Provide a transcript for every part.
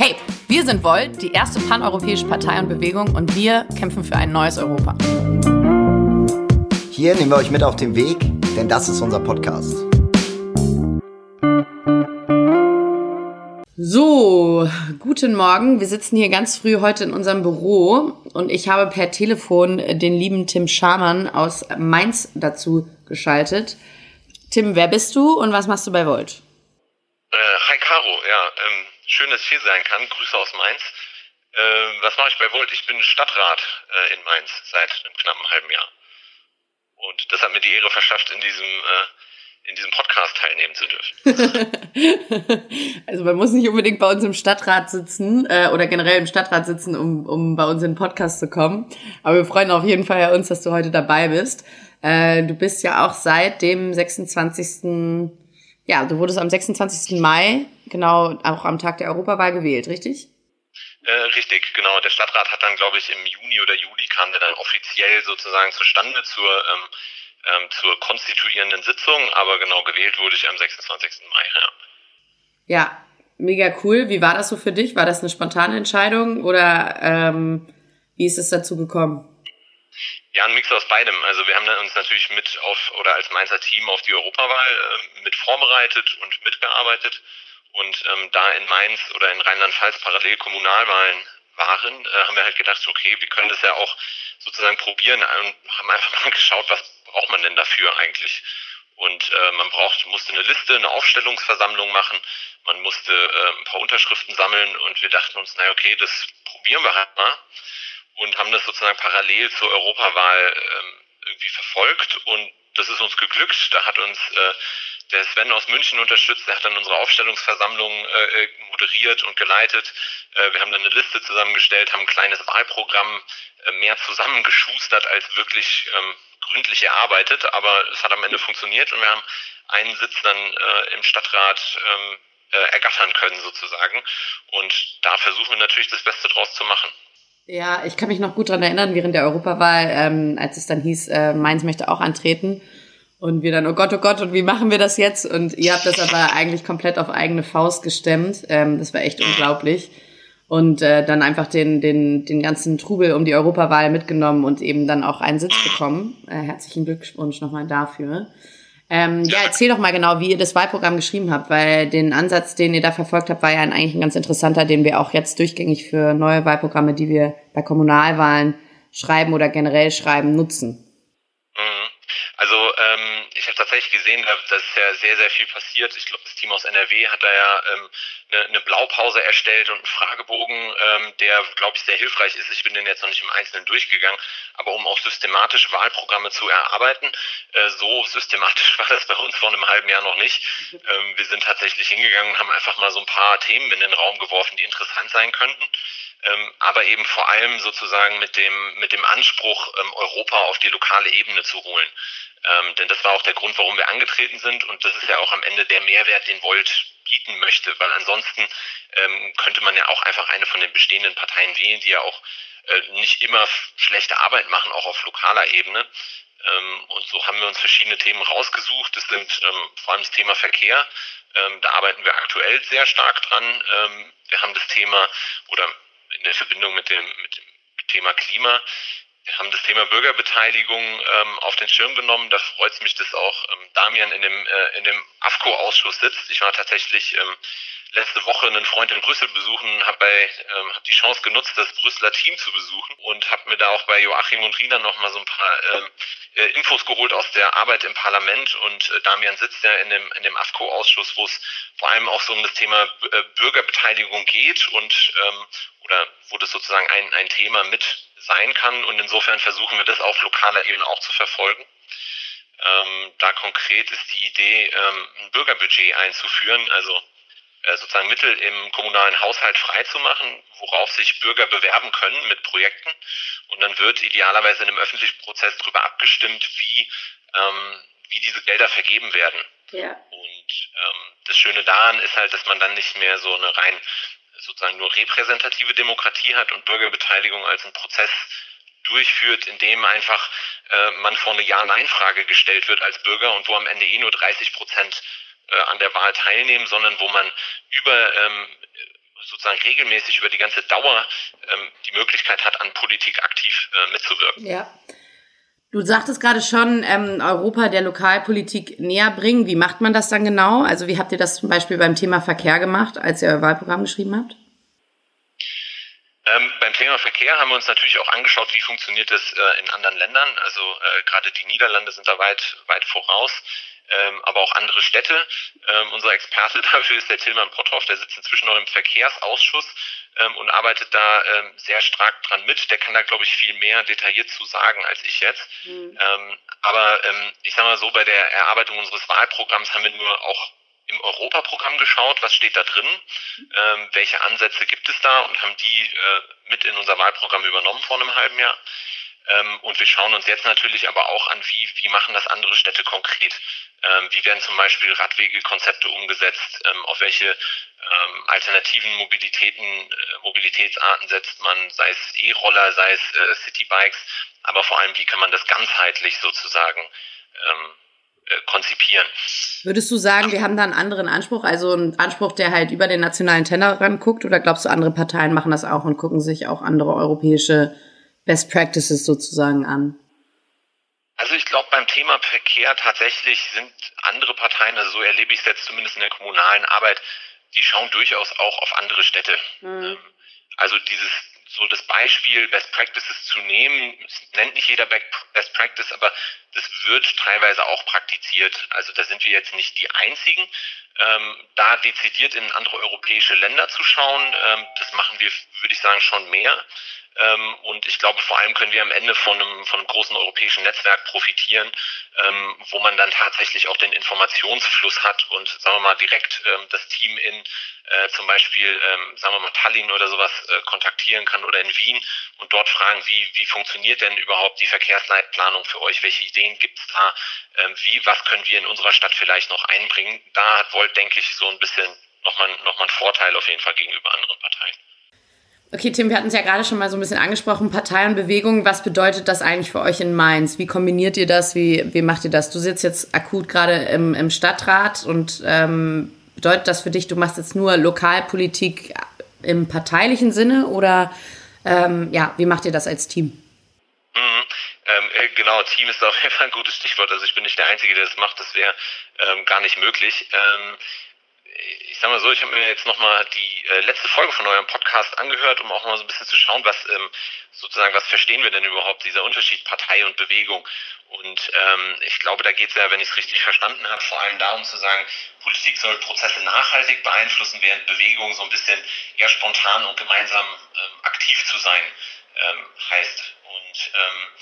Hey, wir sind Volt, die erste paneuropäische Partei und Bewegung und wir kämpfen für ein neues Europa. Hier nehmen wir euch mit auf den Weg, denn das ist unser Podcast. So, guten Morgen. Wir sitzen hier ganz früh heute in unserem Büro und ich habe per Telefon den lieben Tim Schamann aus Mainz dazu geschaltet. Tim, wer bist du und was machst du bei Volt? Äh, hi Caro, ja, ähm, schön, dass ich hier sein kann. Grüße aus Mainz. Ähm, was mache ich bei Volt? Ich bin Stadtrat äh, in Mainz seit einem knappen halben Jahr. Und das hat mir die Ehre verschafft, in diesem, äh, in diesem Podcast teilnehmen zu dürfen. also man muss nicht unbedingt bei uns im Stadtrat sitzen äh, oder generell im Stadtrat sitzen, um, um bei uns in den Podcast zu kommen. Aber wir freuen auf jeden Fall uns, dass du heute dabei bist. Äh, du bist ja auch seit dem 26. Ja, du wurdest am 26. Mai, genau auch am Tag der Europawahl gewählt, richtig? Äh, richtig, genau. Der Stadtrat hat dann, glaube ich, im Juni oder Juli kam der dann offiziell sozusagen zustande zur, ähm, ähm, zur konstituierenden Sitzung, aber genau gewählt wurde ich am 26. Mai. Ja. ja, mega cool. Wie war das so für dich? War das eine spontane Entscheidung oder ähm, wie ist es dazu gekommen? Ja, ein Mix aus beidem. Also wir haben uns natürlich mit auf oder als Mainzer Team auf die Europawahl äh, mit vorbereitet und mitgearbeitet. Und ähm, da in Mainz oder in Rheinland-Pfalz parallel Kommunalwahlen waren, äh, haben wir halt gedacht, okay, wir können das ja auch sozusagen probieren und haben einfach mal geschaut, was braucht man denn dafür eigentlich. Und äh, man braucht, musste eine Liste, eine Aufstellungsversammlung machen, man musste äh, ein paar Unterschriften sammeln und wir dachten uns, naja, okay, das probieren wir halt mal und haben das sozusagen parallel zur Europawahl ähm, irgendwie verfolgt und das ist uns geglückt. Da hat uns äh, der Sven aus München unterstützt, der hat dann unsere Aufstellungsversammlung äh, moderiert und geleitet. Äh, wir haben dann eine Liste zusammengestellt, haben ein kleines Wahlprogramm äh, mehr zusammengeschustert als wirklich ähm, gründlich erarbeitet, aber es hat am Ende funktioniert und wir haben einen Sitz dann äh, im Stadtrat ähm, äh, ergattern können sozusagen. Und da versuchen wir natürlich das Beste draus zu machen. Ja, ich kann mich noch gut dran erinnern, während der Europawahl, ähm, als es dann hieß, äh, Mainz möchte auch antreten. Und wir dann, oh Gott, oh Gott, und wie machen wir das jetzt? Und ihr habt das aber eigentlich komplett auf eigene Faust gestemmt. Ähm, das war echt unglaublich. Und äh, dann einfach den, den, den ganzen Trubel um die Europawahl mitgenommen und eben dann auch einen Sitz bekommen. Äh, herzlichen Glückwunsch nochmal dafür. Ähm, ja, erzähl doch mal genau, wie ihr das Wahlprogramm geschrieben habt, weil den Ansatz, den ihr da verfolgt habt, war ja eigentlich ein ganz interessanter, den wir auch jetzt durchgängig für neue Wahlprogramme, die wir bei Kommunalwahlen schreiben oder generell schreiben, nutzen. Also ähm, ich habe tatsächlich gesehen, da ist ja sehr, sehr viel passiert. Ich glaube, das Team aus NRW hat da ja ähm, eine, eine Blaupause erstellt und einen Fragebogen, ähm, der, glaube ich, sehr hilfreich ist. Ich bin den jetzt noch nicht im Einzelnen durchgegangen, aber um auch systematisch Wahlprogramme zu erarbeiten, äh, so systematisch war das bei uns vor einem halben Jahr noch nicht. Ähm, wir sind tatsächlich hingegangen und haben einfach mal so ein paar Themen in den Raum geworfen, die interessant sein könnten. Ähm, aber eben vor allem sozusagen mit dem, mit dem Anspruch, ähm, Europa auf die lokale Ebene zu holen. Ähm, denn das war auch der Grund, warum wir angetreten sind und das ist ja auch am Ende der Mehrwert, den Volt bieten möchte, weil ansonsten ähm, könnte man ja auch einfach eine von den bestehenden Parteien wählen, die ja auch äh, nicht immer schlechte Arbeit machen, auch auf lokaler Ebene. Ähm, und so haben wir uns verschiedene Themen rausgesucht. Das sind ähm, vor allem das Thema Verkehr. Ähm, da arbeiten wir aktuell sehr stark dran. Ähm, wir haben das Thema oder in der Verbindung mit dem, mit dem Thema Klima wir haben das Thema Bürgerbeteiligung ähm, auf den Schirm genommen. Da freut es mich, dass auch ähm, Damian in dem, äh, in dem AFCO-Ausschuss sitzt. Ich war tatsächlich ähm, letzte Woche einen Freund in Brüssel besuchen, habe ähm, hab die Chance genutzt, das Brüsseler Team zu besuchen und habe mir da auch bei Joachim und Rina noch mal so ein paar ähm, äh, Infos geholt aus der Arbeit im Parlament und äh, Damian sitzt ja in dem, in dem AFCO-Ausschuss, wo es vor allem auch so um das Thema äh, Bürgerbeteiligung geht und ähm, oder wo das sozusagen ein, ein Thema mit sein kann. Und insofern versuchen wir das auf lokaler Ebene auch zu verfolgen. Ähm, da konkret ist die Idee, ähm, ein Bürgerbudget einzuführen, also äh, sozusagen Mittel im kommunalen Haushalt freizumachen, worauf sich Bürger bewerben können mit Projekten. Und dann wird idealerweise in einem öffentlichen Prozess darüber abgestimmt, wie, ähm, wie diese Gelder vergeben werden. Ja. Und ähm, das Schöne daran ist halt, dass man dann nicht mehr so eine rein sozusagen nur repräsentative Demokratie hat und Bürgerbeteiligung als ein Prozess durchführt, in dem einfach äh, man vor eine Ja-Nein-Frage gestellt wird als Bürger und wo am Ende eh nur 30 Prozent äh, an der Wahl teilnehmen, sondern wo man über ähm, sozusagen regelmäßig über die ganze Dauer ähm, die Möglichkeit hat, an Politik aktiv äh, mitzuwirken. Ja. Du sagtest gerade schon, ähm, Europa der Lokalpolitik näher bringen. Wie macht man das dann genau? Also wie habt ihr das zum Beispiel beim Thema Verkehr gemacht, als ihr euer Wahlprogramm geschrieben habt? Ähm, beim Thema Verkehr haben wir uns natürlich auch angeschaut, wie funktioniert das äh, in anderen Ländern. Also äh, gerade die Niederlande sind da weit, weit voraus ähm, aber auch andere Städte. Ähm, unser Experte dafür ist der Tilman Potthoff, der sitzt inzwischen noch im Verkehrsausschuss ähm, und arbeitet da ähm, sehr stark dran mit. Der kann da, glaube ich, viel mehr detailliert zu sagen als ich jetzt. Mhm. Ähm, aber ähm, ich sage mal so, bei der Erarbeitung unseres Wahlprogramms haben wir nur auch im Europaprogramm geschaut, was steht da drin, ähm, welche Ansätze gibt es da und haben die äh, mit in unser Wahlprogramm übernommen vor einem halben Jahr. Ähm, und wir schauen uns jetzt natürlich aber auch an, wie, wie machen das andere Städte konkret. Ähm, wie werden zum Beispiel Radwegekonzepte umgesetzt? Ähm, auf welche alternativen Mobilitäten, äh, Mobilitätsarten setzt man, sei es E-Roller, sei es äh, Citybikes, aber vor allem, wie kann man das ganzheitlich sozusagen äh, konzipieren. Würdest du sagen, wir haben da einen anderen Anspruch, also einen Anspruch, der halt über den nationalen Tellerrand guckt, oder glaubst du, andere Parteien machen das auch und gucken sich auch andere europäische Best Practices sozusagen an? Also ich glaube, beim Thema Verkehr tatsächlich sind andere Parteien, also so erlebe ich es jetzt zumindest in der kommunalen Arbeit, die schauen durchaus auch auf andere Städte. Mhm. Also dieses so das Beispiel Best Practices zu nehmen, nennt nicht jeder Best Practice, aber das wird teilweise auch praktiziert. Also da sind wir jetzt nicht die einzigen. Ähm, da dezidiert in andere europäische Länder zu schauen, ähm, das machen wir, würde ich sagen, schon mehr. Ähm, und ich glaube, vor allem können wir am Ende von einem, von einem großen europäischen Netzwerk profitieren, ähm, wo man dann tatsächlich auch den Informationsfluss hat und, sagen wir mal, direkt ähm, das Team in äh, zum Beispiel, ähm, sagen wir mal, Tallinn oder sowas äh, kontaktieren kann oder in Wien und dort fragen, wie, wie funktioniert denn überhaupt die Verkehrsleitplanung für euch? Welche Ideen gibt es da? Ähm, wie, was können wir in unserer Stadt vielleicht noch einbringen? Da hat Volt, denke ich, so ein bisschen nochmal noch mal einen Vorteil auf jeden Fall gegenüber anderen Parteien. Okay, Tim, wir hatten es ja gerade schon mal so ein bisschen angesprochen, Partei und Bewegung. Was bedeutet das eigentlich für euch in Mainz? Wie kombiniert ihr das? Wie, wie macht ihr das? Du sitzt jetzt akut gerade im, im Stadtrat und ähm, bedeutet das für dich, du machst jetzt nur Lokalpolitik im parteilichen Sinne oder ähm, ja, wie macht ihr das als Team? Mhm. Ähm, äh, genau, Team ist auf jeden Fall ein gutes Stichwort. Also ich bin nicht der Einzige, der das macht. Das wäre ähm, gar nicht möglich. Ähm, ich sag mal so, ich habe mir jetzt nochmal die äh, letzte Folge von eurem Podcast angehört, um auch mal so ein bisschen zu schauen, was ähm, sozusagen, was verstehen wir denn überhaupt, dieser Unterschied Partei und Bewegung. Und ähm, ich glaube, da geht es ja, wenn ich es richtig verstanden habe, vor allem darum zu sagen, Politik soll Prozesse nachhaltig beeinflussen, während Bewegung so ein bisschen eher spontan und gemeinsam ähm, aktiv zu sein ähm, heißt. Und ähm,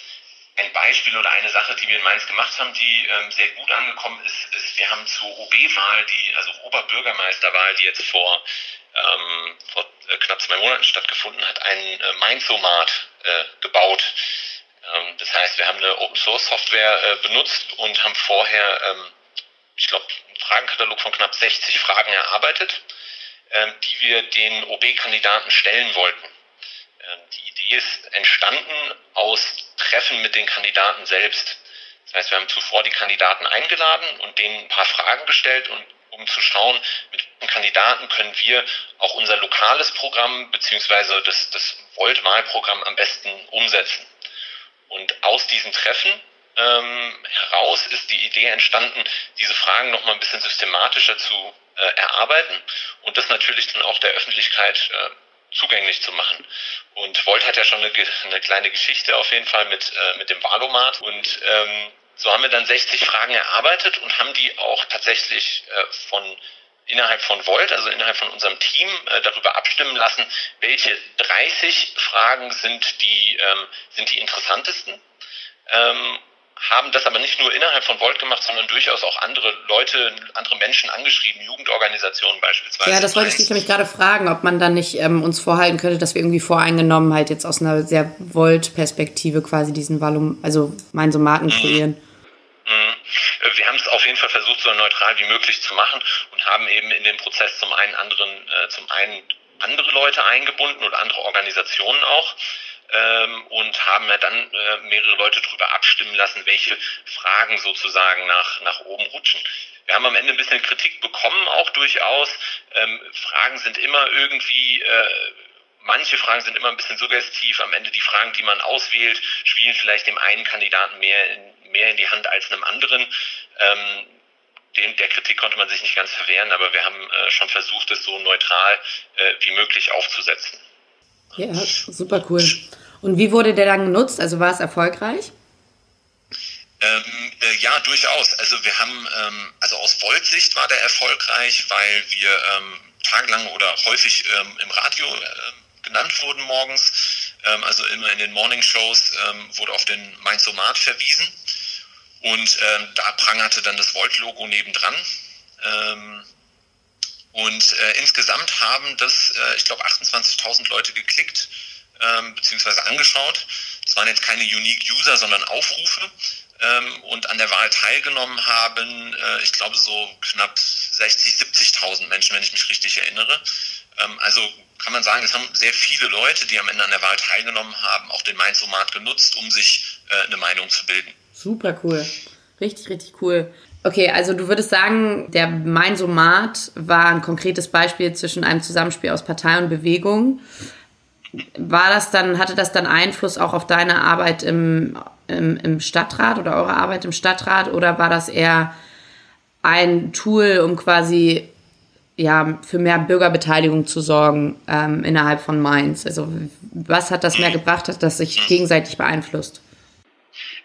ein Beispiel oder eine Sache, die wir in Mainz gemacht haben, die ähm, sehr gut angekommen ist, ist, wir haben zur OB-Wahl, die, also Oberbürgermeisterwahl, die jetzt vor, ähm, vor äh, knapp zwei Monaten stattgefunden hat, einen äh, Mainzomat äh, gebaut. Ähm, das heißt, wir haben eine Open-Source-Software äh, benutzt und haben vorher, ähm, ich glaube, einen Fragenkatalog von knapp 60 Fragen erarbeitet, ähm, die wir den OB-Kandidaten stellen wollten. Ähm, die ist entstanden aus Treffen mit den Kandidaten selbst. Das heißt, wir haben zuvor die Kandidaten eingeladen und denen ein paar Fragen gestellt, und, um zu schauen, mit welchen Kandidaten können wir auch unser lokales Programm beziehungsweise das, das Volt-Wahlprogramm am besten umsetzen. Und aus diesen Treffen ähm, heraus ist die Idee entstanden, diese Fragen nochmal ein bisschen systematischer zu äh, erarbeiten und das natürlich dann auch der Öffentlichkeit äh, zugänglich zu machen. Und Volt hat ja schon eine, eine kleine Geschichte auf jeden Fall mit, äh, mit dem Valomat. Und ähm, so haben wir dann 60 Fragen erarbeitet und haben die auch tatsächlich äh, von innerhalb von Volt, also innerhalb von unserem Team, äh, darüber abstimmen lassen, welche 30 Fragen sind die, ähm, sind die interessantesten. Ähm, haben das aber nicht nur innerhalb von Volt gemacht, sondern durchaus auch andere Leute, andere Menschen angeschrieben, Jugendorganisationen beispielsweise. Ja, das wollte ich dich nämlich gerade fragen, ob man dann nicht ähm, uns vorhalten könnte, dass wir irgendwie voreingenommen halt jetzt aus einer sehr Volt-Perspektive quasi diesen Valum, also meinen Somaten mhm. kreieren. Mhm. Wir haben es auf jeden Fall versucht, so neutral wie möglich zu machen und haben eben in den Prozess zum einen anderen, äh, zum einen andere Leute eingebunden oder andere Organisationen auch ähm, und haben dann äh, mehrere Leute darüber abstimmen lassen, welche Fragen sozusagen nach, nach oben rutschen. wir haben am Ende ein bisschen Kritik bekommen, auch durchaus. Ähm, Fragen sind immer irgendwie, äh, manche Fragen sind immer ein bisschen suggestiv. Am Ende die Fragen, die man auswählt, spielen vielleicht dem einen Kandidaten mehr in, mehr in die Hand als einem anderen. Ähm, den, der Kritik konnte man sich nicht ganz verwehren, aber wir haben äh, schon versucht, es so neutral äh, wie möglich aufzusetzen. Ja, super cool. Und wie wurde der dann genutzt? Also war es erfolgreich? Ähm, äh, ja, durchaus. Also wir haben, ähm, also aus Volt-Sicht war der erfolgreich, weil wir ähm, tagelang oder häufig ähm, im Radio äh, genannt wurden morgens. Ähm, also immer in den Morning-Shows ähm, wurde auf den Mainz-Somat verwiesen. Und da prangerte dann das Volt-Logo nebendran. Und äh, insgesamt haben das, äh, ich glaube, 28.000 Leute geklickt beziehungsweise angeschaut. Es waren jetzt keine Unique User, sondern Aufrufe ähm, und an der Wahl teilgenommen haben, äh, ich glaube so knapp 60, 70.000 Menschen, wenn ich mich richtig erinnere. Ähm, also kann man sagen, es haben sehr viele Leute, die am Ende an der Wahl teilgenommen haben, auch den Mainzomat genutzt, um sich äh, eine Meinung zu bilden. Super cool. Richtig, richtig cool. Okay, also du würdest sagen, der Mainsomat war ein konkretes Beispiel zwischen einem Zusammenspiel aus Partei und Bewegung. War das dann, hatte das dann Einfluss auch auf deine Arbeit im im, im Stadtrat oder eure Arbeit im Stadtrat oder war das eher ein Tool, um quasi ja, für mehr Bürgerbeteiligung zu sorgen ähm, innerhalb von Mainz? Also was hat das mehr gebracht, hat das sich gegenseitig beeinflusst?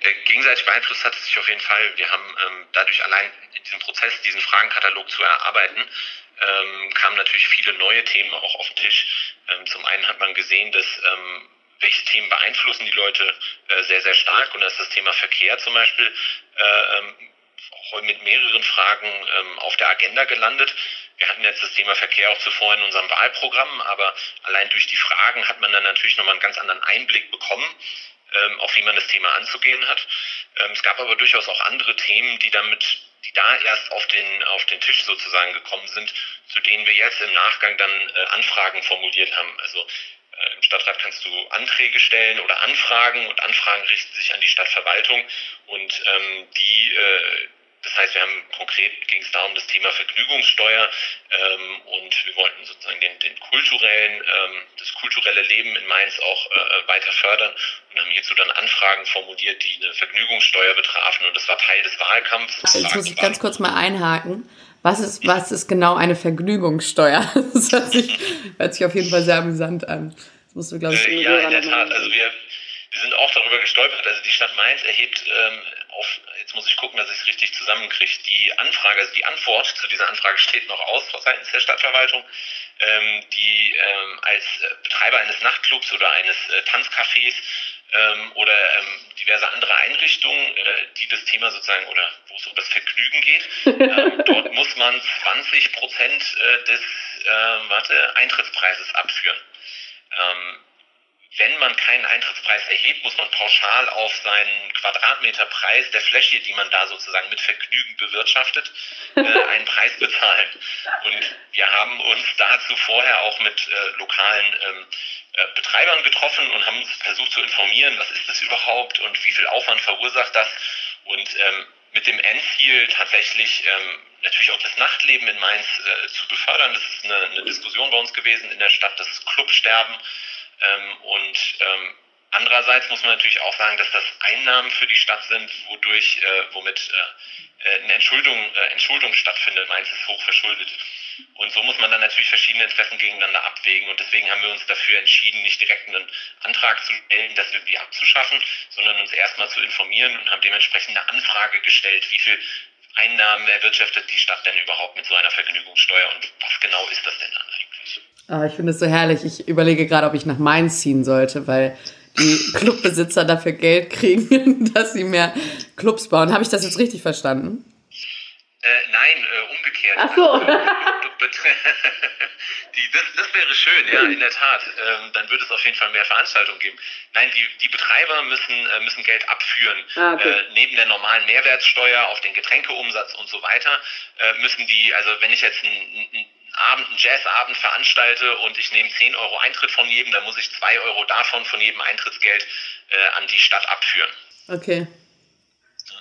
Äh, gegenseitig beeinflusst hat es sich auf jeden Fall. Wir haben ähm, dadurch allein in diesem Prozess, diesen Fragenkatalog zu erarbeiten, ähm, kamen natürlich viele neue Themen auch auf den Tisch. Ähm, zum einen hat man gesehen, dass ähm, welche Themen beeinflussen die Leute äh, sehr, sehr stark. Und da ist das Thema Verkehr zum Beispiel äh, ähm, auch mit mehreren Fragen ähm, auf der Agenda gelandet. Wir hatten jetzt das Thema Verkehr auch zuvor in unserem Wahlprogramm, aber allein durch die Fragen hat man dann natürlich nochmal einen ganz anderen Einblick bekommen, ähm, auf wie man das Thema anzugehen hat. Ähm, es gab aber durchaus auch andere Themen, die damit die da erst auf den, auf den Tisch sozusagen gekommen sind, zu denen wir jetzt im Nachgang dann äh, Anfragen formuliert haben. Also äh, Im Stadtrat kannst du Anträge stellen oder Anfragen und Anfragen richten sich an die Stadtverwaltung und ähm, die, äh, das heißt, wir haben konkret ging es darum das Thema Vergnügungssteuer ähm, und wir wollten sozusagen den, den kulturellen, ähm, das kulturelle Leben in Mainz auch äh, weiter fördern und haben hierzu dann Anfragen formuliert, die eine Vergnügungssteuer betrafen und das war Teil des Wahlkampfs. Jetzt muss ich ganz kurz mal einhaken. Was ist, was ist genau eine Vergnügungssteuer? Das hört sich, hört sich auf jeden Fall sehr amüsant an. Das musst du, glaube ich, äh, Ja, in der Tat. Also wir, wir sind auch darüber gestolpert. Also die Stadt Mainz erhebt ähm, auf, jetzt muss ich gucken, dass ich es richtig zusammenkriege, die Anfrage, also die Antwort zu dieser Anfrage steht noch aus seitens der Stadtverwaltung, ähm, die ähm, als äh, Betreiber eines Nachtclubs oder eines äh, Tanzcafés ähm, oder ähm, diverse andere Einrichtungen, äh, die das Thema sozusagen oder wo es um das Vergnügen geht. ähm, dort muss man 20 Prozent äh, des äh, warte, Eintrittspreises abführen. Wenn man keinen Eintrittspreis erhebt, muss man pauschal auf seinen Quadratmeterpreis der Fläche, die man da sozusagen mit Vergnügen bewirtschaftet, äh, einen Preis bezahlen. Und wir haben uns dazu vorher auch mit äh, lokalen ähm, äh, Betreibern getroffen und haben uns versucht zu informieren, was ist das überhaupt und wie viel Aufwand verursacht das. Und ähm, mit dem Endziel tatsächlich ähm, natürlich auch das Nachtleben in Mainz äh, zu befördern. Das ist eine, eine, Diskussion bei uns gewesen in der Stadt, das Clubsterben. Ähm, und ähm, andererseits muss man natürlich auch sagen, dass das Einnahmen für die Stadt sind, wodurch, äh, womit äh, äh eine Entschuldung, äh, Entschuldung stattfindet. Mainz ist hoch verschuldet. Und so muss man dann natürlich verschiedene Interessen gegeneinander abwägen. Und deswegen haben wir uns dafür entschieden, nicht direkt einen Antrag zu stellen, das irgendwie abzuschaffen, sondern uns erstmal zu informieren und haben dementsprechend eine Anfrage gestellt, wie viel Einnahmen erwirtschaftet die Stadt denn überhaupt mit so einer Vergnügungssteuer und was genau ist das denn dann eigentlich? Ah, ich finde es so herrlich. Ich überlege gerade, ob ich nach Mainz ziehen sollte, weil die Clubbesitzer dafür Geld kriegen, dass sie mehr Clubs bauen. Habe ich das jetzt richtig verstanden? Äh, nein, äh, umgekehrt. Ach so. Also, die, das, das wäre schön, ja, in der Tat. Ähm, dann würde es auf jeden Fall mehr Veranstaltungen geben. Nein, die, die Betreiber müssen, äh, müssen Geld abführen. Ah, okay. äh, neben der normalen Mehrwertsteuer auf den Getränkeumsatz und so weiter äh, müssen die, also wenn ich jetzt einen, einen Abend, einen Jazzabend veranstalte und ich nehme 10 Euro Eintritt von jedem, dann muss ich 2 Euro davon von jedem Eintrittsgeld äh, an die Stadt abführen. Okay.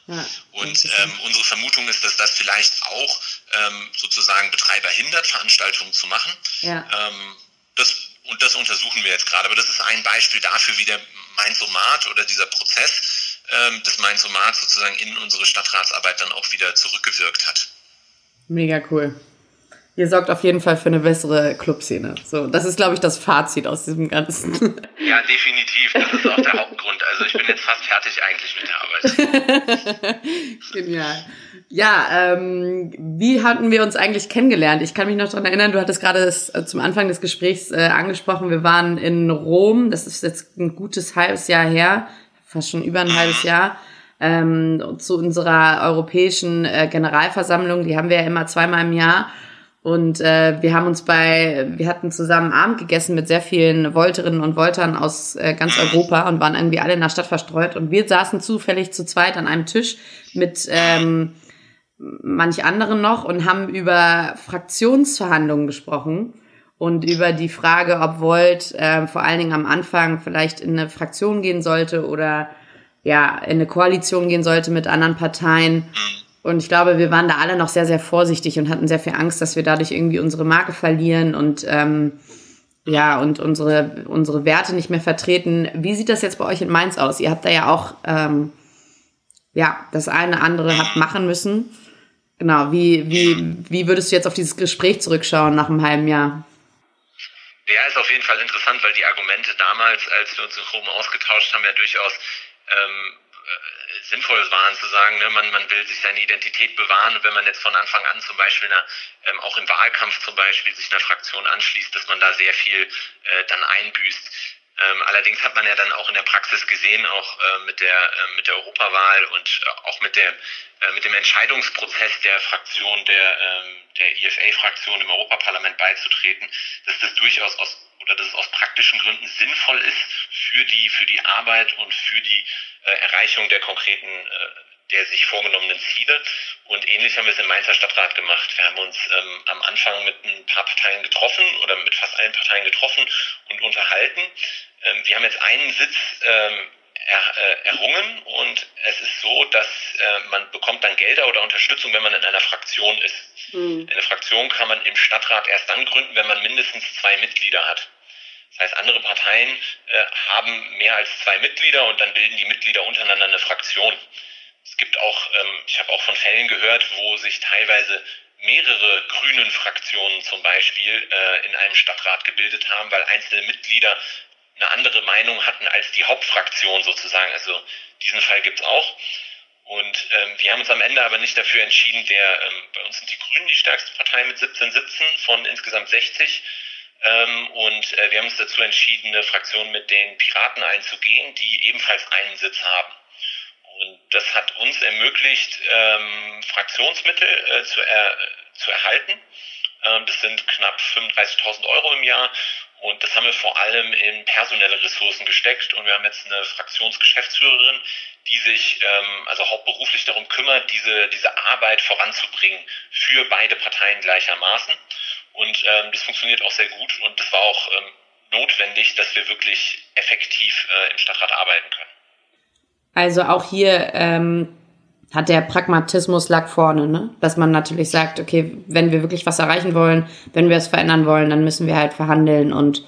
Ja, und ähm, unsere Vermutung ist, dass das vielleicht auch ähm, sozusagen Betreiber hindert, Veranstaltungen zu machen. Ja. Ähm, das, und das untersuchen wir jetzt gerade. Aber das ist ein Beispiel dafür, wie der Mainzomat oder dieser Prozess ähm, des Mainzomat sozusagen in unsere Stadtratsarbeit dann auch wieder zurückgewirkt hat. Mega cool. Ihr sorgt auf jeden Fall für eine bessere Clubszene. So, das ist, glaube ich, das Fazit aus diesem Ganzen. Ja, definitiv. Das ist auch der Hauptgrund. Also ich bin jetzt fast fertig eigentlich mit der Arbeit. Genial. Ja, ähm, wie hatten wir uns eigentlich kennengelernt? Ich kann mich noch daran erinnern, du hattest gerade äh, zum Anfang des Gesprächs äh, angesprochen, wir waren in Rom, das ist jetzt ein gutes halbes Jahr her, fast schon über ein halbes Jahr, ähm, zu unserer europäischen äh, Generalversammlung, die haben wir ja immer zweimal im Jahr. Und äh, wir haben uns bei, wir hatten zusammen Abend gegessen mit sehr vielen Volterinnen und Voltern aus äh, ganz Europa und waren irgendwie alle in der Stadt verstreut. Und wir saßen zufällig zu zweit an einem Tisch mit ähm, manch anderen noch und haben über Fraktionsverhandlungen gesprochen und über die Frage, ob Volt äh, vor allen Dingen am Anfang vielleicht in eine Fraktion gehen sollte oder ja in eine Koalition gehen sollte mit anderen Parteien. Und ich glaube, wir waren da alle noch sehr, sehr vorsichtig und hatten sehr viel Angst, dass wir dadurch irgendwie unsere Marke verlieren und ähm, ja, und unsere, unsere Werte nicht mehr vertreten. Wie sieht das jetzt bei euch in Mainz aus? Ihr habt da ja auch ähm, ja, das eine andere habt machen müssen. Genau, wie, wie, wie würdest du jetzt auf dieses Gespräch zurückschauen nach einem halben Jahr? Ja, ist auf jeden Fall interessant, weil die Argumente damals, als wir uns in Rom ausgetauscht haben, ja durchaus ähm, äh, sinnvoll waren zu sagen, ne, man, man will sich seine Identität bewahren wenn man jetzt von Anfang an zum Beispiel einer, ähm, auch im Wahlkampf zum Beispiel sich einer Fraktion anschließt, dass man da sehr viel äh, dann einbüßt. Ähm, allerdings hat man ja dann auch in der Praxis gesehen, auch äh, mit der äh, mit der Europawahl und äh, auch mit der äh, mit dem Entscheidungsprozess der Fraktion der ähm, der IFA-Fraktion im Europaparlament beizutreten, dass das durchaus aus oder dass es aus praktischen Gründen sinnvoll ist für die für die Arbeit und für die äh, Erreichung der konkreten äh, der sich vorgenommenen Ziele. Und ähnlich haben wir es im Mainzer Stadtrat gemacht. Wir haben uns ähm, am Anfang mit ein paar Parteien getroffen oder mit fast allen Parteien getroffen und unterhalten. Ähm, wir haben jetzt einen Sitz ähm, er, äh, errungen und es ist so, dass äh, man bekommt dann Gelder oder Unterstützung, wenn man in einer Fraktion ist. Mhm. Eine Fraktion kann man im Stadtrat erst dann gründen, wenn man mindestens zwei Mitglieder hat. Das heißt, andere Parteien äh, haben mehr als zwei Mitglieder und dann bilden die Mitglieder untereinander eine Fraktion. Es gibt auch, ähm, ich habe auch von Fällen gehört, wo sich teilweise mehrere grünen Fraktionen zum Beispiel äh, in einem Stadtrat gebildet haben, weil einzelne Mitglieder eine andere Meinung hatten als die Hauptfraktion sozusagen. Also diesen Fall gibt es auch. Und ähm, wir haben uns am Ende aber nicht dafür entschieden, der, ähm, bei uns sind die Grünen die stärkste Partei mit 17 Sitzen von insgesamt 60. Ähm, und äh, wir haben uns dazu entschieden, eine Fraktion mit den Piraten einzugehen, die ebenfalls einen Sitz haben. Und das hat uns ermöglicht, ähm, Fraktionsmittel äh, zu, er, zu erhalten. Ähm, das sind knapp 35.000 Euro im Jahr. Und das haben wir vor allem in personelle Ressourcen gesteckt. Und wir haben jetzt eine Fraktionsgeschäftsführerin, die sich ähm, also hauptberuflich darum kümmert, diese, diese Arbeit voranzubringen für beide Parteien gleichermaßen. Und ähm, das funktioniert auch sehr gut. Und das war auch ähm, notwendig, dass wir wirklich effektiv äh, im Stadtrat arbeiten können. Also auch hier ähm, hat der Pragmatismus lag vorne, ne? Dass man natürlich sagt, okay, wenn wir wirklich was erreichen wollen, wenn wir es verändern wollen, dann müssen wir halt verhandeln und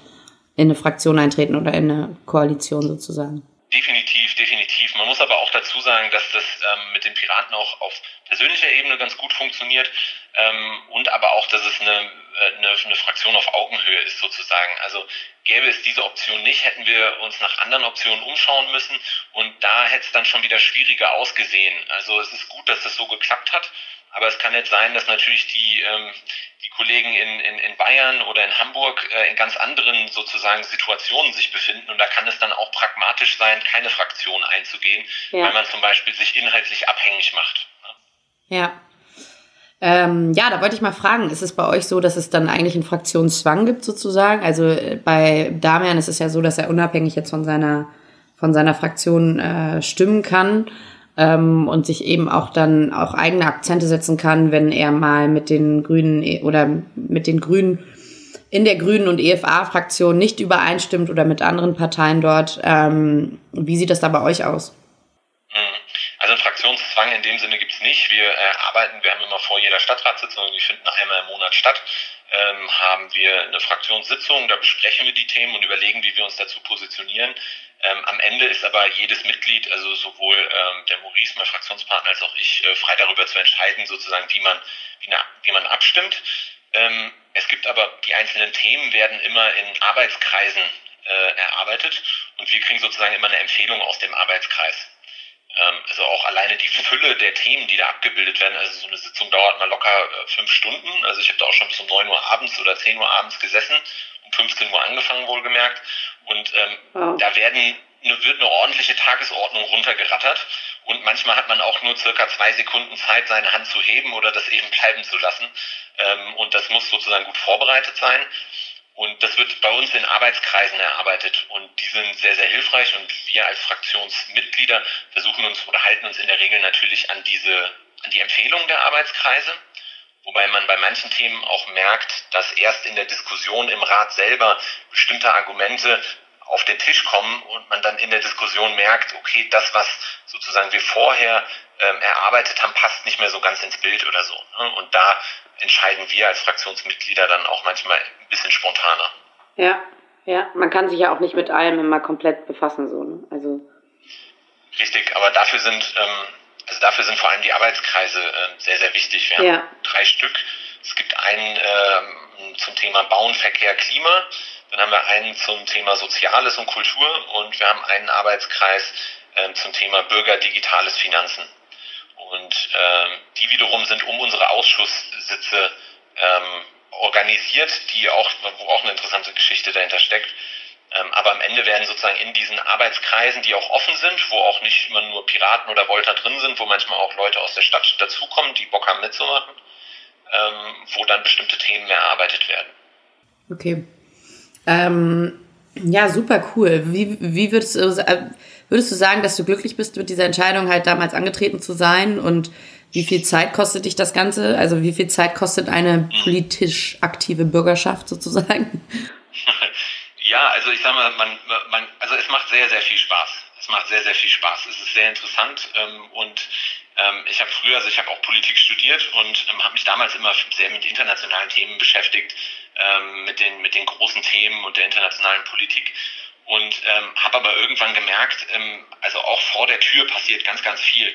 in eine Fraktion eintreten oder in eine Koalition sozusagen. Definitiv, definitiv. Man muss aber auch dazu sagen, dass das ähm, mit den Piraten auch auf persönlicher Ebene ganz gut funktioniert ähm, und aber auch, dass es eine, eine, eine Fraktion auf Augenhöhe ist sozusagen. Also gäbe es diese Option nicht, hätten wir uns nach anderen Optionen umschauen müssen und da hätte es dann schon wieder schwieriger ausgesehen. Also es ist gut, dass das so geklappt hat, aber es kann jetzt sein, dass natürlich die, ähm, die Kollegen in, in, in Bayern oder in Hamburg äh, in ganz anderen sozusagen Situationen sich befinden und da kann es dann auch pragmatisch sein, keine Fraktion einzugehen, ja. weil man zum Beispiel sich inhaltlich abhängig macht. Ja. Ähm, ja, da wollte ich mal fragen, ist es bei euch so, dass es dann eigentlich einen Fraktionszwang gibt sozusagen? Also äh, bei Damian ist es ja so, dass er unabhängig jetzt von seiner, von seiner Fraktion äh, stimmen kann ähm, und sich eben auch dann auch eigene Akzente setzen kann, wenn er mal mit den Grünen äh, oder mit den Grünen in der Grünen und EFA-Fraktion nicht übereinstimmt oder mit anderen Parteien dort. Ähm, wie sieht das da bei euch aus? Also einen Fraktionszwang in dem Sinne gibt es nicht. Wir äh, arbeiten, wir haben immer vor jeder Stadtratssitzung, die finden einmal im Monat statt, ähm, haben wir eine Fraktionssitzung, da besprechen wir die Themen und überlegen, wie wir uns dazu positionieren. Ähm, am Ende ist aber jedes Mitglied, also sowohl ähm, der Maurice, mein Fraktionspartner, als auch ich, äh, frei darüber zu entscheiden, sozusagen, wie man, wie, na, wie man abstimmt. Ähm, es gibt aber, die einzelnen Themen werden immer in Arbeitskreisen äh, erarbeitet und wir kriegen sozusagen immer eine Empfehlung aus dem Arbeitskreis. Ähm, also auch alleine die Fülle der Themen, die da abgebildet werden. Also so eine Sitzung dauert mal locker äh, fünf Stunden. Also ich habe da auch schon bis um neun Uhr abends oder zehn Uhr abends gesessen, um 15 Uhr angefangen wohlgemerkt. Und ähm, wow. da werden eine, wird eine ordentliche Tagesordnung runtergerattert. Und manchmal hat man auch nur circa zwei Sekunden Zeit, seine Hand zu heben oder das eben bleiben zu lassen. Ähm, und das muss sozusagen gut vorbereitet sein. Und das wird bei uns in Arbeitskreisen erarbeitet und die sind sehr, sehr hilfreich und wir als Fraktionsmitglieder versuchen uns oder halten uns in der Regel natürlich an diese, an die Empfehlungen der Arbeitskreise. Wobei man bei manchen Themen auch merkt, dass erst in der Diskussion im Rat selber bestimmte Argumente auf den Tisch kommen und man dann in der Diskussion merkt, okay, das, was sozusagen wir vorher ähm, erarbeitet haben, passt nicht mehr so ganz ins Bild oder so. Ne? Und da entscheiden wir als Fraktionsmitglieder dann auch manchmal ein bisschen spontaner. Ja, ja, man kann sich ja auch nicht mit allem immer komplett befassen, so, ne? Also. Richtig, aber dafür sind, ähm, also dafür sind vor allem die Arbeitskreise äh, sehr, sehr wichtig. Wir ja. haben drei Stück. Es gibt einen ähm, zum Thema Bauen, Verkehr, Klima. Dann haben wir einen zum Thema Soziales und Kultur und wir haben einen Arbeitskreis äh, zum Thema Bürger, Digitales, Finanzen. Und ähm, die wiederum sind um unsere Ausschusssitze ähm, organisiert, die auch, wo auch eine interessante Geschichte dahinter steckt. Ähm, aber am Ende werden sozusagen in diesen Arbeitskreisen, die auch offen sind, wo auch nicht immer nur Piraten oder Volta drin sind, wo manchmal auch Leute aus der Stadt dazukommen, die Bock haben mitzumachen, ähm, wo dann bestimmte Themen erarbeitet werden. Okay. Ähm, ja, super cool. Wie, wie würdest du, äh, Würdest du sagen, dass du glücklich bist mit dieser Entscheidung, halt damals angetreten zu sein? Und wie viel Zeit kostet dich das Ganze? Also wie viel Zeit kostet eine politisch aktive Bürgerschaft sozusagen? Ja, also ich sag mal, man, man, also es macht sehr, sehr viel Spaß. Es macht sehr, sehr viel Spaß. Es ist sehr interessant ähm, und ähm, ich habe früher, also ich habe auch Politik studiert und ähm, habe mich damals immer sehr mit internationalen Themen beschäftigt, ähm, mit den mit den großen Themen und der internationalen Politik und ähm, habe aber irgendwann gemerkt, ähm, also auch vor der Tür passiert ganz, ganz viel.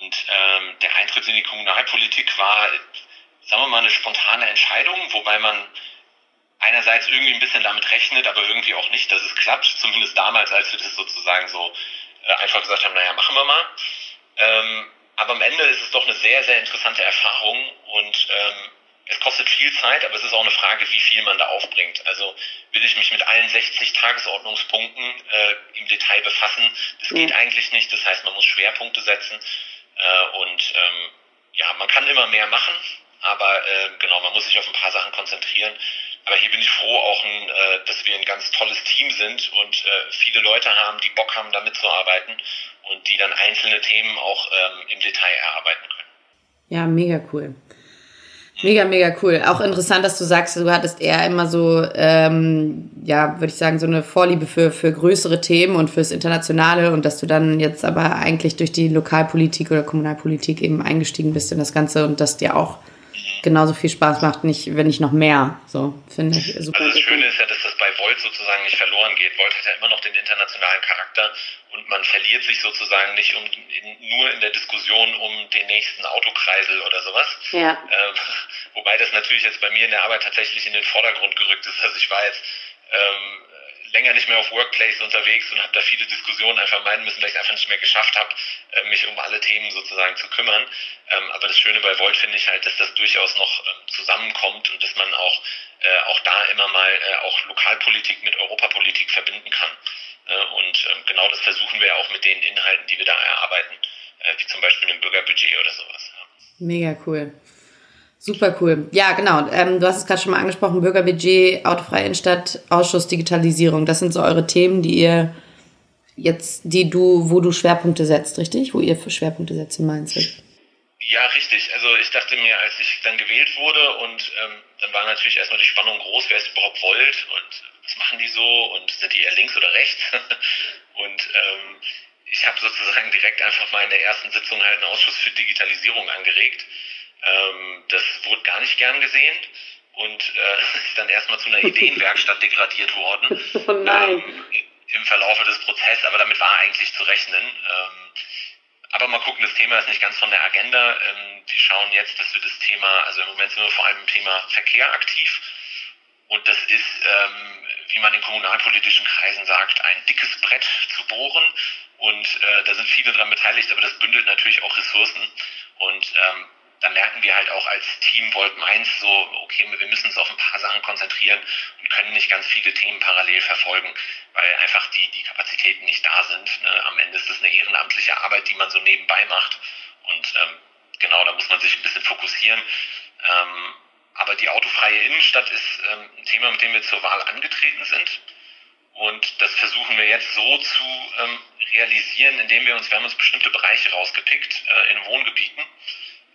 Und ähm, der Eintritt in die Kommunalpolitik war, sagen wir mal, eine spontane Entscheidung, wobei man einerseits irgendwie ein bisschen damit rechnet, aber irgendwie auch nicht, dass es klappt. Zumindest damals, als wir das sozusagen so äh, einfach gesagt haben, naja, machen wir mal. Ähm, aber am Ende ist es doch eine sehr, sehr interessante Erfahrung und ähm, es kostet viel Zeit, aber es ist auch eine Frage, wie viel man da aufbringt. Also will ich mich mit allen 60 Tagesordnungspunkten äh, im Detail befassen. Das geht eigentlich nicht. Das heißt, man muss Schwerpunkte setzen äh, und ähm, ja, man kann immer mehr machen, aber äh, genau, man muss sich auf ein paar Sachen konzentrieren. Aber hier bin ich froh, auch, ein, äh, dass wir ein ganz tolles Team sind und äh, viele Leute haben, die Bock haben, da mitzuarbeiten und die dann einzelne Themen auch ähm, im Detail erarbeiten können. Ja, mega cool. Mega, mega cool. Auch interessant, dass du sagst, du hattest eher immer so, ähm, ja, würde ich sagen, so eine Vorliebe für, für größere Themen und fürs Internationale und dass du dann jetzt aber eigentlich durch die Lokalpolitik oder Kommunalpolitik eben eingestiegen bist in das Ganze und das dir auch genauso viel Spaß macht, nicht, wenn nicht noch mehr. So, finde ich super. Also das Schöne ist ja, dass das bei Volt sozusagen nicht verloren geht. Volt hat ja immer noch den internationalen Charakter und man verliert sich sozusagen nicht um, in, nur in der Diskussion um den nächsten Autokreisel oder sowas. Ja. Ähm, wobei das natürlich jetzt bei mir in der Arbeit tatsächlich in den Vordergrund gerückt ist. Also ich war jetzt ähm, länger nicht mehr auf Workplace unterwegs und habe da viele Diskussionen einfach meinen müssen, weil ich es einfach nicht mehr geschafft habe, äh, mich um alle Themen sozusagen zu kümmern. Ähm, aber das Schöne bei Volt finde ich halt, dass das durchaus noch ähm, zusammenkommt und dass man auch, äh, auch da immer mal äh, auch Lokalpolitik mit Europapolitik verbinden kann. Und ähm, genau das versuchen wir auch mit den Inhalten, die wir da erarbeiten, wie zum Beispiel dem Bürgerbudget oder sowas. Mega cool. Super cool. Ja, genau. Ähm, du hast es gerade schon mal angesprochen, Bürgerbudget, autofreie Innenstadt, Ausschuss, Digitalisierung. Das sind so eure Themen, die ihr jetzt, die du, wo du Schwerpunkte setzt, richtig? Wo ihr für Schwerpunkte setzt in Mindset. Ja, richtig. Also ich dachte mir, als ich dann gewählt wurde und ähm, dann war natürlich erstmal die Spannung groß, wer es überhaupt wollt und was machen die so und sind die eher links oder rechts? und ähm, ich habe sozusagen direkt einfach mal in der ersten Sitzung halt einen Ausschuss für Digitalisierung angeregt. Ähm, das wurde gar nicht gern gesehen und äh, ist dann erstmal zu einer Ideenwerkstatt degradiert worden. Oh nein. Ähm, Im Verlaufe des Prozesses, aber damit war eigentlich zu rechnen. Ähm, aber mal gucken, das Thema ist nicht ganz von der Agenda. Ähm, wir schauen jetzt, dass wir das Thema, also im Moment sind wir vor allem im Thema Verkehr aktiv. Und das ist, ähm, wie man in kommunalpolitischen Kreisen sagt, ein dickes Brett zu bohren. Und äh, da sind viele dran beteiligt, aber das bündelt natürlich auch Ressourcen. Und ähm, da merken wir halt auch als Team Volt Mainz so, okay, wir müssen uns auf ein paar Sachen konzentrieren und können nicht ganz viele Themen parallel verfolgen, weil einfach die, die Kapazitäten nicht da sind. Ne? Am Ende ist es eine ehrenamtliche Arbeit, die man so nebenbei macht. Und ähm, genau, da muss man sich ein bisschen fokussieren. Ähm, aber die autofreie Innenstadt ist ähm, ein Thema, mit dem wir zur Wahl angetreten sind. Und das versuchen wir jetzt so zu ähm, realisieren, indem wir uns, wir haben uns bestimmte Bereiche rausgepickt äh, in Wohngebieten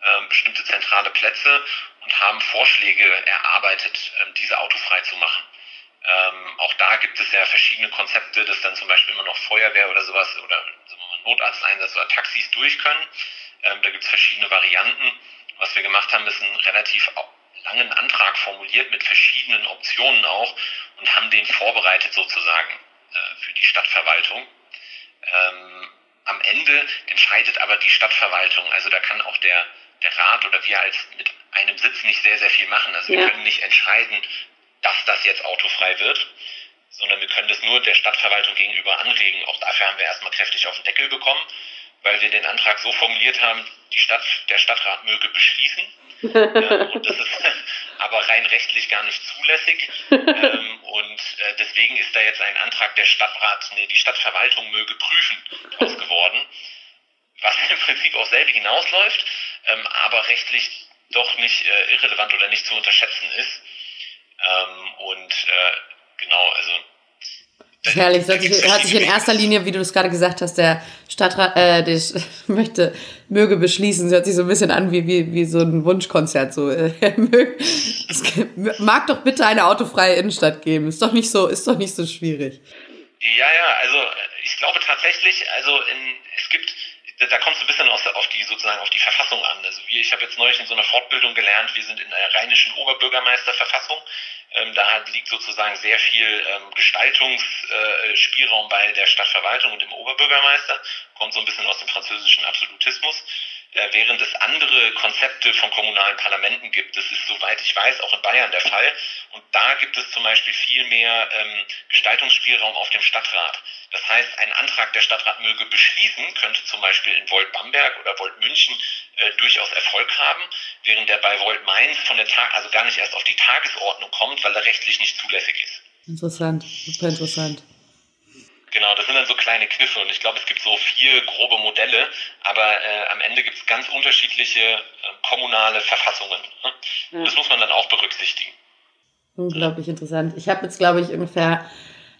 ähm, bestimmte zentrale Plätze und haben Vorschläge erarbeitet, ähm, diese autofrei zu machen. Ähm, auch da gibt es ja verschiedene Konzepte, dass dann zum Beispiel immer noch Feuerwehr oder sowas oder mal, Notarzteinsatz oder Taxis durch können. Ähm, da gibt es verschiedene Varianten. Was wir gemacht haben, ist einen relativ langen Antrag formuliert mit verschiedenen Optionen auch und haben den vorbereitet sozusagen äh, für die Stadtverwaltung. Ähm, am Ende entscheidet aber die Stadtverwaltung. Also da kann auch der der Rat oder wir als mit einem Sitz nicht sehr, sehr viel machen. Also ja. wir können nicht entscheiden, dass das jetzt autofrei wird, sondern wir können das nur der Stadtverwaltung gegenüber anregen. Auch dafür haben wir erstmal kräftig auf den Deckel bekommen, weil wir den Antrag so formuliert haben, die Stadt, der Stadtrat möge beschließen. ähm, und das ist aber rein rechtlich gar nicht zulässig. Ähm, und äh, deswegen ist da jetzt ein Antrag der Stadtrat, nee, die Stadtverwaltung möge prüfen, draus geworden was im Prinzip auf selbe hinausläuft, ähm, aber rechtlich doch nicht äh, irrelevant oder nicht zu unterschätzen ist. Ähm, und äh, genau, also Herrlich, sich, hört sich in erster Linie, wie du es gerade gesagt hast, der Stadtrat, äh, der möchte, möge beschließen, hört sich so ein bisschen an wie, wie, wie so ein Wunschkonzert, so, äh, es mag doch bitte eine autofreie Innenstadt geben, ist doch nicht so, ist doch nicht so schwierig. Ja, ja, also ich glaube tatsächlich, also in, es gibt, da kommt es ein bisschen aus, auf die sozusagen auf die Verfassung an. Also wir, ich habe jetzt neulich in so einer Fortbildung gelernt, wir sind in der rheinischen Oberbürgermeisterverfassung. Ähm, da liegt sozusagen sehr viel ähm, Gestaltungsspielraum äh, bei der Stadtverwaltung und dem Oberbürgermeister. Kommt so ein bisschen aus dem französischen Absolutismus. Äh, während es andere Konzepte von kommunalen Parlamenten gibt. Das ist, soweit ich weiß, auch in Bayern der Fall. Und da gibt es zum Beispiel viel mehr ähm, Gestaltungsspielraum auf dem Stadtrat. Das heißt, ein Antrag der Stadtrat möge beschließen, könnte zum Beispiel in Volt Bamberg oder Volt München äh, durchaus Erfolg haben, während der bei Volt Mainz von der Tag, also gar nicht erst auf die Tagesordnung kommt, weil er rechtlich nicht zulässig ist. Interessant, super interessant. Genau, das sind dann so kleine Kniffe und ich glaube, es gibt so vier grobe Modelle, aber äh, am Ende gibt es ganz unterschiedliche äh, kommunale Verfassungen. Ne? Ja. Das muss man dann auch berücksichtigen. Unglaublich interessant. Ich habe jetzt, glaube ich, ungefähr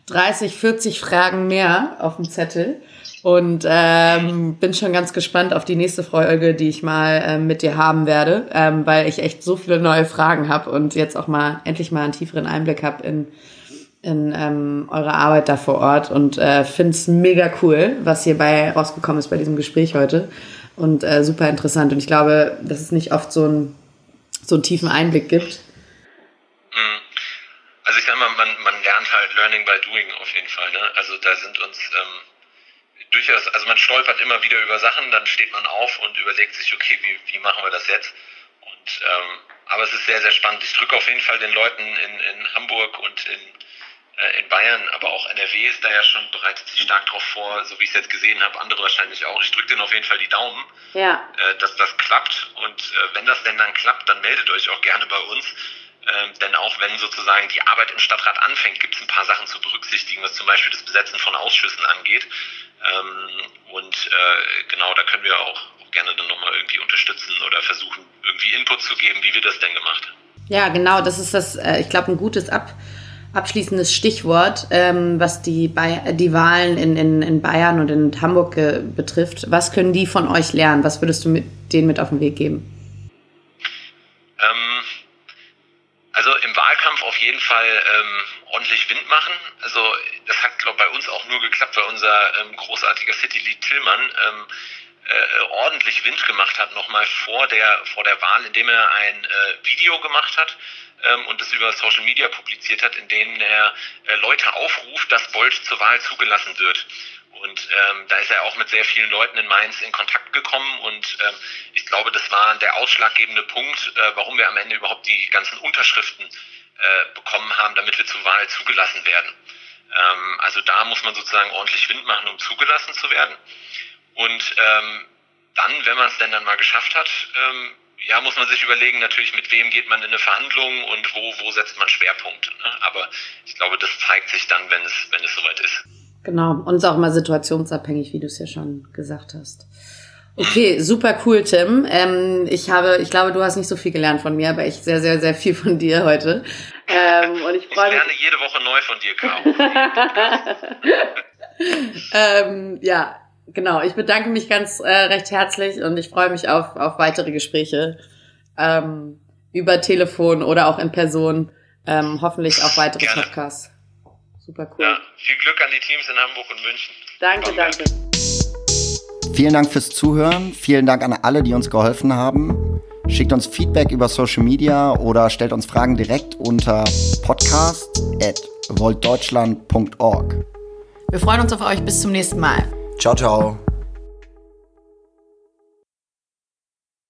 30, 40 Fragen mehr auf dem Zettel und ähm, bin schon ganz gespannt auf die nächste Folge, die ich mal ähm, mit dir haben werde, ähm, weil ich echt so viele neue Fragen habe und jetzt auch mal endlich mal einen tieferen Einblick habe in in ähm, eurer Arbeit da vor Ort und äh, finde es mega cool, was hierbei rausgekommen ist bei diesem Gespräch heute und äh, super interessant. Und ich glaube, dass es nicht oft so, ein, so einen tiefen Einblick gibt. Mhm. Also ich sag mal, man, man lernt halt Learning by Doing auf jeden Fall. Ne? Also da sind uns ähm, durchaus, also man stolpert immer wieder über Sachen, dann steht man auf und überlegt sich, okay, wie, wie machen wir das jetzt? Und ähm, aber es ist sehr, sehr spannend. Ich drücke auf jeden Fall den Leuten in, in Hamburg und in in Bayern, aber auch NRW ist da ja schon, bereitet sich stark darauf vor, so wie ich es jetzt gesehen habe, andere wahrscheinlich auch. Ich drücke denen auf jeden Fall die Daumen, ja. Äh, dass das klappt. Und äh, wenn das denn dann klappt, dann meldet euch auch gerne bei uns. Ähm, denn auch wenn sozusagen die Arbeit im Stadtrat anfängt, gibt es ein paar Sachen zu berücksichtigen, was zum Beispiel das Besetzen von Ausschüssen angeht. Ähm, und genau, da können wir auch, auch gerne dann nochmal irgendwie unterstützen oder versuchen, irgendwie Input zu geben, wie wir das denn gemacht haben. Ja, genau, das ist das, ich glaube, ein gutes Ab abschließendes Stichwort, ähm, was die, die Wahlen in, in, in Bayern und in Hamburg äh, betrifft. Was können die von euch lernen? Was würdest du mit, denen mit auf den Weg geben? Ähm, also im Wahlkampf auf jeden Fall ähm, ordentlich Wind machen. Also das hat, glaube bei uns auch nur geklappt, weil unser ähm, großartiger City-Lead Tillmann ähm, äh, ordentlich Wind gemacht hat, nochmal vor der, vor der Wahl, indem er ein äh, Video gemacht hat ähm, und es über Social Media publiziert hat, in dem er äh, Leute aufruft, dass Bolt zur Wahl zugelassen wird. Und ähm, da ist er auch mit sehr vielen Leuten in Mainz in Kontakt gekommen und ähm, ich glaube, das war der ausschlaggebende Punkt, äh, warum wir am Ende überhaupt die ganzen Unterschriften äh, bekommen haben, damit wir zur Wahl zugelassen werden. Ähm, also da muss man sozusagen ordentlich Wind machen, um zugelassen zu werden. Und ähm, dann, wenn man es denn dann mal geschafft hat, ähm, ja, muss man sich überlegen, natürlich, mit wem geht man in eine Verhandlung und wo, wo setzt man Schwerpunkte. Ne? Aber ich glaube, das zeigt sich dann, wenn es, wenn es soweit ist. Genau, und ist auch mal situationsabhängig, wie du es ja schon gesagt hast. Okay, super cool, Tim. Ähm, ich habe, ich glaube, du hast nicht so viel gelernt von mir, aber ich sehr, sehr, sehr viel von dir heute. Ähm, und ich, ich lerne mich. jede Woche neu von dir, Caro. ähm, ja, genau. Ich bedanke mich ganz äh, recht herzlich und ich freue mich auf, auf weitere Gespräche ähm, über Telefon oder auch in Person. Ähm, hoffentlich auch weitere Gerne. Podcasts. Super cool. Ja, viel Glück an die Teams in Hamburg und München. Danke, danke. Vielen Dank fürs Zuhören. Vielen Dank an alle, die uns geholfen haben. Schickt uns Feedback über Social Media oder stellt uns Fragen direkt unter podcast.voltdeutschland.org. Wir freuen uns auf euch. Bis zum nächsten Mal. Ciao, ciao.